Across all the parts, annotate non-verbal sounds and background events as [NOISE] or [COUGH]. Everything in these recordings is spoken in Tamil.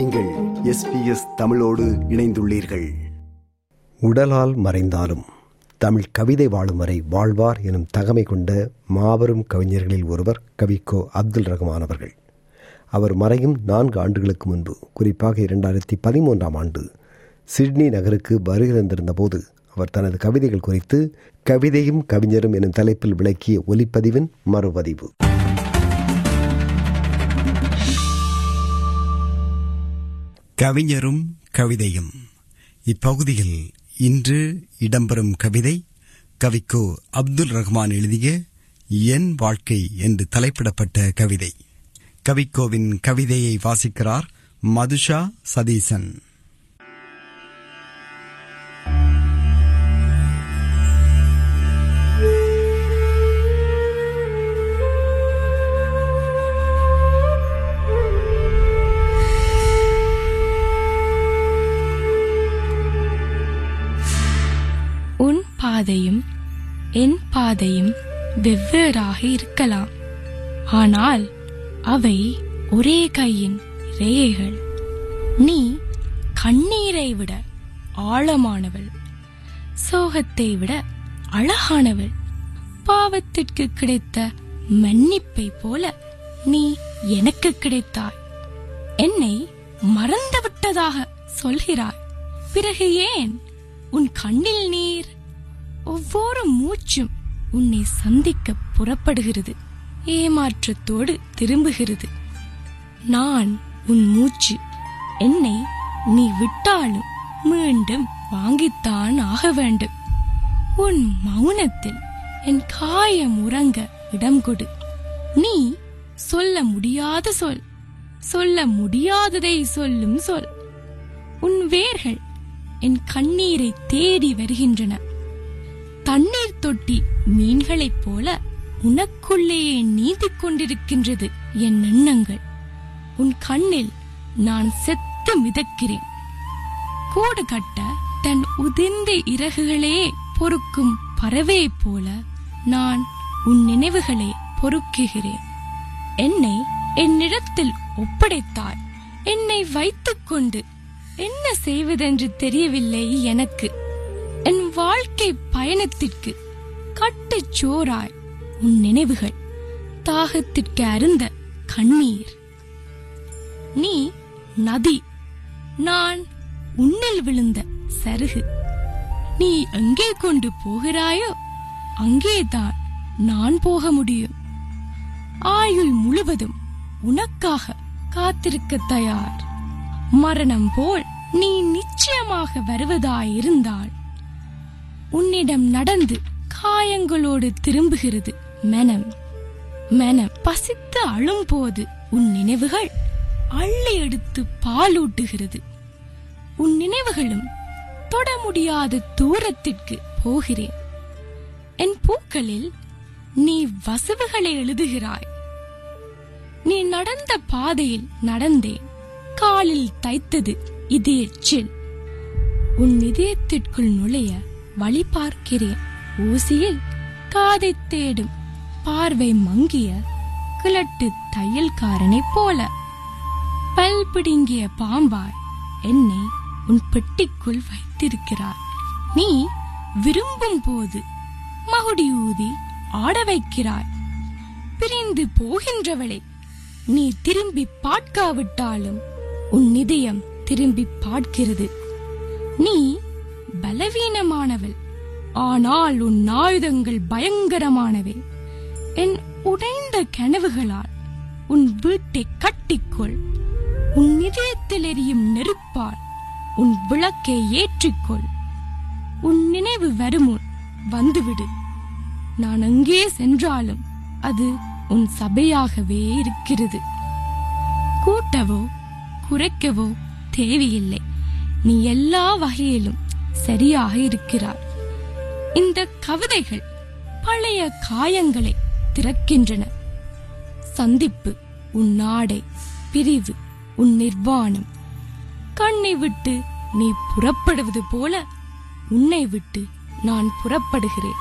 நீங்கள் எஸ்பிஎஸ் தமிழோடு இணைந்துள்ளீர்கள். உடலால் மறைந்தாலும் தமிழ் கவிதை வாழும் வரை வாழ்வார் எனும் தகமை கொண்ட மாபெரும் கவிஞர்களில் ஒருவர் கவிக்கோ அப்துல் ரஹ்மான் அவர்கள். அவர் மறையும் நான்கு ஆண்டுகளுக்கு முன்பு குறிப்பாக இரண்டாயிரத்தி பதிமூன்றாம் ஆண்டு சிட்னி நகருக்கு வருகை தந்திருந்த போது அவர் தனது கவிதைகள் குறித்து கவிதையும் கவிஞரும் எனும் தலைப்பில் விளக்கிய ஒலிப்பதிவின் மறுபதிவு. கவிஞரும் கவிதையும். இப்பகுதியில் இன்று இடம்பெறும் கவிதை கவிக்கோ அப்துல் ரஹ்மான் எழுதிய என் வாழ்க்கை என்று தலைப்பிடப்பட்ட கவிதை. கவிக்கோவின் கவிதையை வாசிக்கிறார் மதுஷா சதீசன். பாதையும் என் பாதையும் வெவ்வேறாக இருக்கலாம். ஆனால் அவை ஒரே கையின் ரேகைகள். நீ கண்ணீரை விட ஆழமானவள். சோகத்தை விட அழகானவள். பாவத்திற்கு கிடைத்த மன்னிப்பை போல நீ எனக்கு கிடைத்தாய். என்னை மறந்துவிட்டதாக சொல்கிறாய். பிறகு ஏன்? உன் கண்ணில் நீர் ஒவ்வொரு மூச்சும் உன்னை சந்திக்க புறப்படுகிறது. ஏமாற்றத்தோடு திரும்புகிறது. நான் உன் மூச்சு. என்னை நீ விட்டாலும் மீண்டும் வாங்கித்தான் ஆக வேண்டும். உன் மௌனத்தில் என் காயம் உறங்க இடம் கொடு. நீ சொல்ல முடியாத சொல். சொல்ல முடியாததை சொல்லும் சொல். உன் வேர்கள் என் கண்ணீரை தேடி வருகின்றன. தண்ணீர் தொட்டி மீன்களைப் போல உனக்குள்ளேயே நீந்திக் கொண்டிருக்கின்றது என் எண்ணங்கள். உன் கண்ணில் நான் செத்து மிதக்கிறேன். கூடு கட்ட தன் உதிர்ந்த இறகுகளே பொறுக்கும் பறவையைப் போல நான் உன் நினைவுகளை பொறுக்குகிறேன். என்னை என்னிடத்தில் ஒப்படைத்தாய். என்னை வைத்துக்கொண்டு என்ன செய்வதென்று தெரியவில்லை எனக்கு. வாழ்க்கை பயணத்திற்கு கட்டுச் சோறாய் உன் நினைவுகள். தாகத்திற்கு அருந்த கண்ணீர். நீ நதி நான் உன்னில் விழுந்த சருகு. நீ எங்கே கொண்டு போகிறாயோ அங்கேதான் நான் போக முடியும். ஆயுள் முழுவதும் உனக்காக காத்திருக்க தயார். மரணம் போல் நீ நிச்சயமாக வருவதாயிருந்தால் உன்னிடம் நடந்து காயங்களோடு திரும்புகிறது. மனம் மனம் பசித்து அழும்போது உன் நினைவுகள் அள்ளி எடுத்து பாலூட்டுகிறது. உன் நினைவுகளும் தொட முடியாத தூரத்திற்கு போகிறேன். என் பூக்களில் நீ வசவுகளை எழுதுகிறாய். நீ நடந்த பாதையில் நடந்தேன். காலில் தைத்தது இதயச்சில் உன் இதயத்திற்குள் நுழைய வழி பார்க்கிறேன் ஊசியில் காதை தேடும். பார்வை மங்கிய கிழட்டு தையல்காரனைப் போல. பல் பிடுங்கிய பாம்பாய் என்னை உன் பெட்டிக்குள் வைத்திருக்கிறார். நீ விரும்பும் போது மகுடி ஊதி ஆட வைக்கிறாய். பிரிந்து போகின்றவளை நீ திரும்பி பார்க்காவிட்டாலும் உன் இதயம் திரும்பி பார்க்கிறது. நீ பலவீனமானவள். ஆனால் உன் ஆயுதங்கள் பயங்கரமானவை. என் உடைந்த கனவுகளால் உன் வீட்டை கட்டிக்கொள். உன் இதயத்தில் எரியும் நெருப்பால் உன் விளக்கை ஏற்றிக்கொள். உன் நினைவு வருமுன் வந்துவிடு. நான் அங்கே சென்றாலும் அது உன் சபையாகவே இருக்கிறது. கூட்டவோ குறைக்கவோ தேவையில்லை. நீ எல்லா வகையிலும் சரியாக இருக்கிறார். இந்த கவிதைகள் பழைய காயங்களை திறக்கின்றன. சந்திப்பு உன் நாடை பிரிவு உன் நிர்வாணம். கண்ணை விட்டு நீ புறப்படுவது போல உன்னை விட்டு நான் புறப்படுகிறேன்.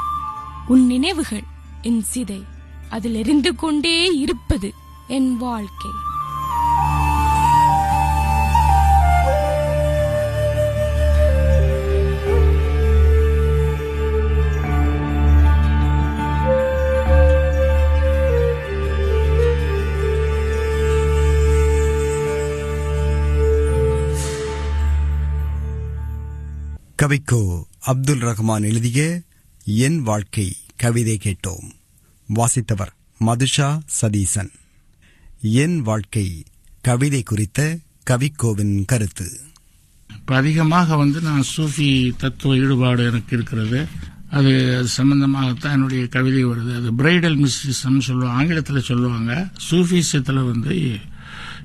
உன் நினைவுகள் என் சிதை அதில் எரிந்து கொண்டே இருப்பது என் வாழ்க்கை. கவிக்கோ அப்துல் ரஹ்மான் எழுதிய என் வாழ்க்கை கவிதை கேட்டோம். வாசித்தவர் மதுஷா சதீசன். என் வாழ்க்கை கவிதை குறித்த கவிக்கோவின் கருத்து. இப்போ அதிகமாக வந்து நான் சூஃபி தத்துவ ஈடுபாடு எனக்கு இருக்கிறது. அது அது சம்பந்தமாகத்தான் என்னுடைய கவிதை வருது. அது பிரைடல் மிஸ்டிசம் சொல்லுவாங்க ஆங்கிலத்தில் சொல்லுவாங்க. சூஃபிசத்தில் வந்து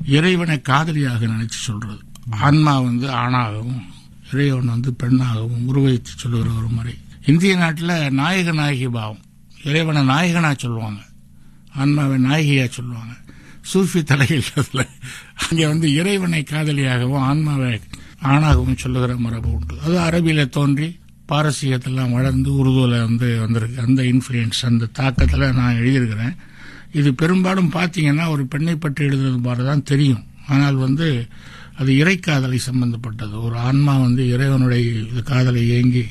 இறைவனை காதலியாக நினைச்சு சொல்றது. ஆன்மா வந்து ஆணாகவும் இறைவன் வந்து பெண்ணாகவும் உருவகித்து சொல்லுகிற ஒரு முறை. இந்திய நாட்டில் நாயக நாயகி பாவம். இறைவனை நாயகனா சொல்லுவாங்க. ஆன்மாவை நாயகியா சொல்லுவாங்க. சூஃபி தலையில் அங்கே வந்து இறைவனை காதலியாகவும் ஆன்மாவை ஆணாகவும் சொல்லுகிற மரபு உண்டு. அது அரபியில தோன்றி பாரசீகத்தெல்லாம் வளர்ந்து உருதுல வந்து வந்திருக்கு. அந்த இன்ஃப்ளூயன்ஸ் அந்த தாக்கத்தில் நான் எழுதியிருக்கிறேன். இது பெரும்பாலும் பார்த்தீங்கன்னா ஒரு பெண்ணை பற்றி எழுதுறது மாதிரி தான் தெரியும். ஆனால் வந்து அது இறைக்காதலை சம்பந்தப்பட்டது. ஒரு ஆன்மா வந்து இறைவனுடைய காதலை ஏங்கி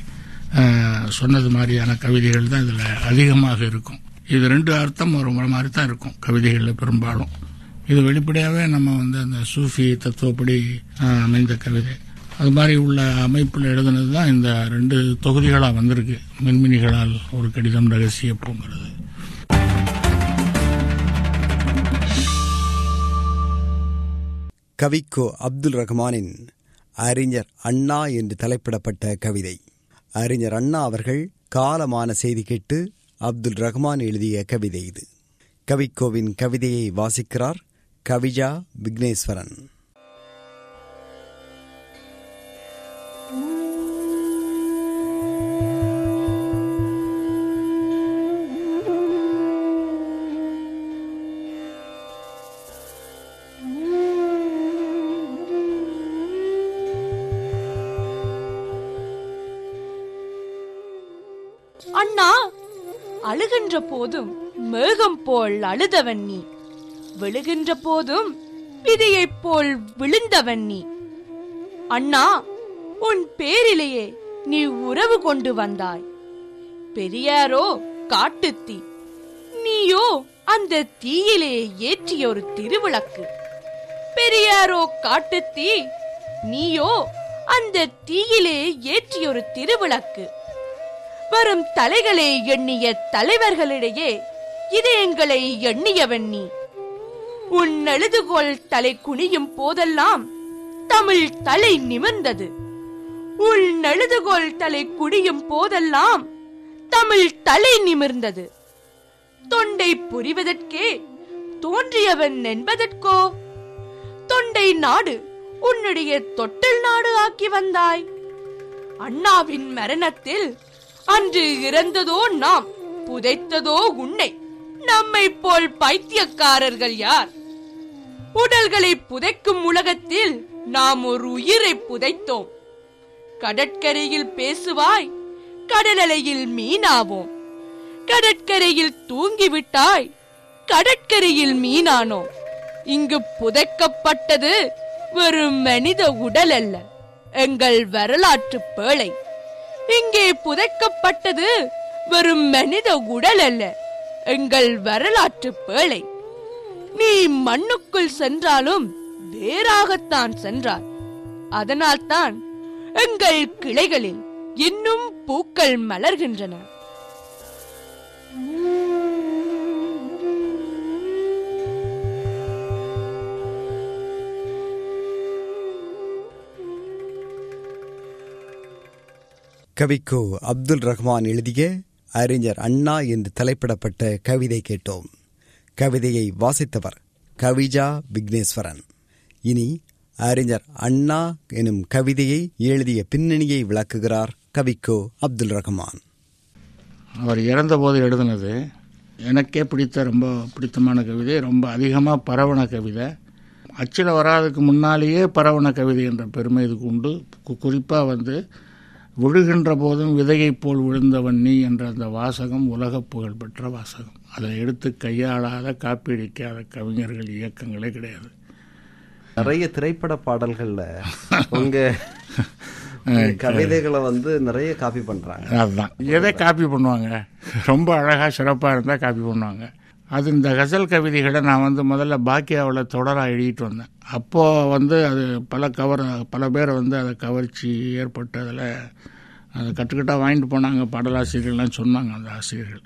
சொன்னது மாதிரியான கவிதைகள் தான் இதில் அதிகமாக இருக்கும். இது ரெண்டு அர்த்தம் ஒரு மாதிரி தான் இருக்கும் கவிதைகளில் பெரும்பாலும். இது வெளிப்படையாகவே நம்ம வந்து அந்த சூஃபி தத்துவப்படி அமைந்த கவிதை. அது மாதிரி உள்ள அமைப்பில் எழுதுனது தான் இந்த ரெண்டு தொகுதிகளாக வந்திருக்கு. மின்மினிகளால் ஒரு கடிதம் ரகசிய பூங்கிறது. கவிக்கோ அப்துல் ரஹ்மானின் அறிஞர் அண்ணா என்று தலைப்பிடப்பட்ட கவிதை. அறிஞர் அண்ணா அவர்கள் காலமான செய்தி கேட்டு அப்துல் ரஹ்மான் எழுதிய கவிதை இது. கவிக்கோவின் கவிதையை வாசிக்கிறார் கவிஜா விக்னேஸ்வரன். அழுகின்ற போதும் மேகம் போல் அழுதவன் நீ. விழுகின்ற போதும் விதியைப் போல் விழுந்தவன் நீ. அண்ணா உன் பேரிலேயே நீ உறவு கொண்டு வந்தாய். பெரியாரோ காட்டுத்தீ நீயோ அந்த தீயிலே ஏற்றிய ஒரு திருவிளக்கு. பெரியாரோ காட்டுத்தீ நீயோ அந்த தீயிலே ஏற்றிய ஒரு திருவிளக்கு. வரும் தலைகளை எண்ணிய தலைவர்களிடையே இதயங்களை எண்ணியவன் நீ. உன் எழுதுகோள் தலை குனியும் போதெல்லாம் தமிழ் தலை நிமிர்ந்தது. உன் நழுதுகோல் தலை குனியும் போதெல்லாம் தமிழ் தலை நிமிர்ந்தது. தொண்டை புரிவதற்கே தோன்றியவன் என்பதற்கோ? தொண்டை நாடு உன்னுடைய தொட்டில் நாடு ஆக்கி வந்தாய். அண்ணாவின் மரணத்தில் அன்று இறந்ததோ நாம் புதைத்ததோ உன்னை. நம்மை போல் பைத்தியக்காரர்கள் யார்? உடல்களை புதைக்கும் உலகத்தில் நாம் ஒரு உயிரை புதைத்தோம். கடற்கரையில் பேசுவாய் கடலலையில் மீனாவோம். கடற்கரையில் தூங்கிவிட்டாய் கடற்கரையில் மீனானோம். இங்கு புதைக்கப்பட்டது வெறும் மனித உடல் அல்ல எங்கள் வரலாற்று பேழை. இங்கே புதைக்கப்பட்டது வெறும் மனித உடல் அல்ல எங்கள் வரலாற்று பேழை. நீ மண்ணுக்குள் சென்றாலும் வேறாகத்தான் சென்றார் அதனால்தான் எங்கள் கிளைகளில் இன்னும் பூக்கள் மலர்கின்றன. கவிக்கோ அப்துல் ரஹ்மான் எழுதிய அறிஞர் அண்ணா என்று தலைப்பிடப்பட்ட கவிதை கேட்டோம். கவிதையை வாசித்தவர் கவிஜா விக்னேஸ்வரன். இனி அறிஞர் அண்ணா எனும் கவிதையை எழுதிய பின்னணியை விளக்குகிறார் கவிக்கோ அப்துல் ரஹ்மான். அவர் இறந்தபோது எழுதினது எனக்கே பிடித்த ரொம்ப பிடித்தமான கவிதை ரொம்ப அதிகமாக பரவன கவிதை. அச்சில் வராதுக்கு முன்னாலேயே பரவன கவிதை என்ற பெருமை இதுக்கு உண்டு. குறிப்பாக வந்து விழுகின்ற போதும் விதையைப் போல் விழுந்தவன் நீ என்ற அந்த வாசகம் உலக புகழ் பெற்ற வாசகம். அதை எடுத்து கையாளாத காப்பீடிக்காத கவிஞர்கள் இயக்கங்களே கிடையாது. நிறைய திரைப்பட பாடல்கள்ல [LAUGHS] உங்க கவிதைகளை வந்து நிறைய காப்பி பண்றாங்க. அதுதான் எதை காப்பி பண்ணுவாங்க? ரொம்ப அழகாக சிறப்பாக இருந்தால் காப்பி பண்ணுவாங்க. அது இந்த கசல் கவிதைகளை நான் வந்து முதல்ல பாக்கியாவில் தொடராக எழுதிட்டு வந்தேன். அப்போது வந்து அது பல கவர் பல பேரை வந்து அதை கவர்ச்சி ஏற்பட்டு அதில் அதை கட்டுக்கட்டாக வாங்கிட்டு போனாங்க பாடலாசிரியர்கள்லாம் சொன்னாங்க அந்த ஆசிரியர்கள்.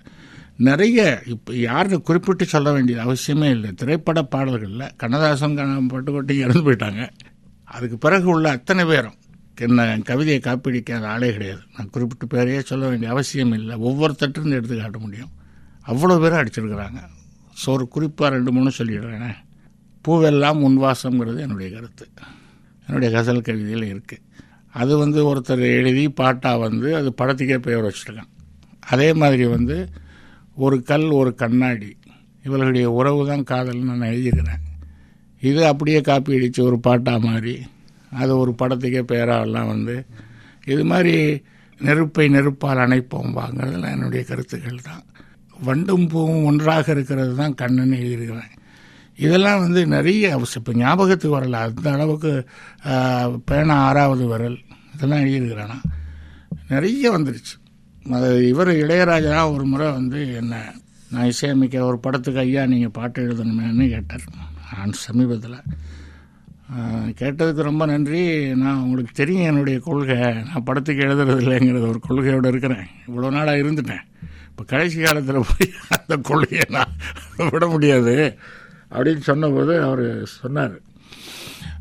நிறைய இப்போ யாரும் குறிப்பிட்டு சொல்ல வேண்டியது அவசியமே இல்லை. திரைப்பட பாடல்களில் கண்ணதாசன் கண்ண- பட்டுக்கோட்டை இறந்து போயிட்டாங்க. அதுக்கு பிறகு உள்ள அத்தனை பேரும். என்ன கவிதையை காப்பிடிக்காத ஆளே கிடையாது. நான் குறிப்பிட்டு பேரையே சொல்ல வேண்டிய அவசியம் இல்லை. ஒவ்வொருத்தட்டிருந்து எடுத்து காட்ட முடியும். அவ்வளோ பேரும் அடிச்சிருக்கிறாங்க. ஸோ ஒரு குறிப்பாக ரெண்டு மூணு சொல்லிடுறேனே. பூவெல்லாம் உன்வாசம்ங்கிறது என்னுடைய கருத்து. என்னுடைய கசல் கவிதையில் இருக்குது அது வந்து ஒருத்தர் எழுதி பாட்டாக வந்து அது படத்துக்கே பெயர் வச்சுருக்கான். அதே மாதிரி வந்து ஒரு கல் ஒரு கண்ணாடி. இவர்களுடைய உறவு தான் காதல்னு நான் எழுதியிருக்கிறேன். இது அப்படியே காப்பி அடித்து ஒரு பாட்டாக மாதிரி அது ஒரு படத்துக்கே பெயராகலாம் வந்து இது மாதிரி நெருப்பை நெருப்பால் அணைப்போம் வாங்கிறதுலாம் என்னுடைய கருத்துக்கள் தான். வண்டும் பூவும் ஒன்றாக இருக்கிறது தான் கண்ணுன்னு எழுதியிருக்கிறேன். இதெல்லாம் வந்து நிறைய இப்போ ஞாபகத்துக்கு வரல. அந்த அளவுக்கு பேனா ஆறாவது விரல் இதெல்லாம் எழுதியிருக்கிறானா? நிறைய வந்துருச்சு. அது இவர் இளையராஜா ஒரு முறை வந்து என்ன நான் இசையமைக்கிற ஒரு படத்துக்கு ஐயா நீங்கள் பாட்டு எழுதணுமேன்னு கேட்டார். நான் சமீபத்தில். கேட்டதுக்கு ரொம்ப நன்றி. நான் உங்களுக்கு தெரியும் என்னுடைய கொள்கை. நான் படத்துக்கு எழுதுறது இல்லைங்கிறது ஒரு கொள்கையோடு இருக்கிறேன். இவ்வளோ நாளாக இருந்துட்டேன். இப்போ கடைசி காலத்தில் போய் அந்த கொள்கையை நான் விட முடியாது அப்படின்னு சொன்னபோது அவர் சொன்னார்.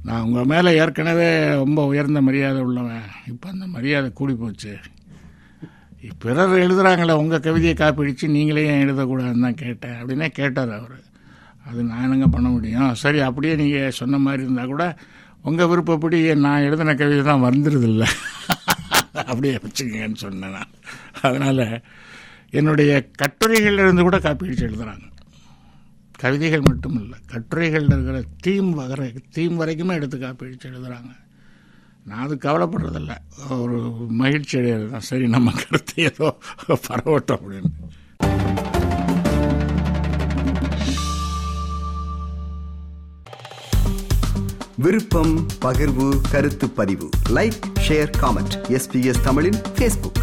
நான் உங்கள் மேலே ஏற்கனவே ரொம்ப உயர்ந்த மரியாதை உள்ளவன். இப்போ அந்த மரியாதை கூடி போச்சு. பிறர் எழுதுகிறாங்களே உங்கள் கவிதையை காப்பிடிச்சு நீங்களே ஏன் எழுதக்கூடாதுன்னு தான் கேட்டேன் அப்படின்னே கேட்டார் அவர். அது நான் என்னங்க பண்ண முடியும்? சரி அப்படியே நீங்கள் சொன்ன மாதிரி இருந்தால் கூட உங்கள் விருப்பப்படி நான் எழுதின கவிதை தான் வந்துடுதில்ல அப்படியே வச்சுக்கங்கன்னு சொன்னேன் நான். அதனால் என்னுடைய கட்டுரைகளிலிருந்து இருந்து கூட அடித்து எழுதுகிறாங்க கவிதைகள் மட்டும் இல்லை கட்டுரைகளில் இருக்கிற தீம் வகர தீம் வரைக்குமே எடுத்து காப்பீழ்ச்சி எழுதுகிறாங்க நான் அது கவலைப்படுறதில்ல. ஒரு மகிழ்ச்சி அடையிறது தான். சரி நம்ம கருத்து ஏதோ பரவட்டும் அப்படின்னு. விருப்பம் பகிர்வு கருத்து பதிவு. லைக் ஷேர் காமெண்ட் எஸ்பிஎஸ் தமிழின் ஃபேஸ்புக்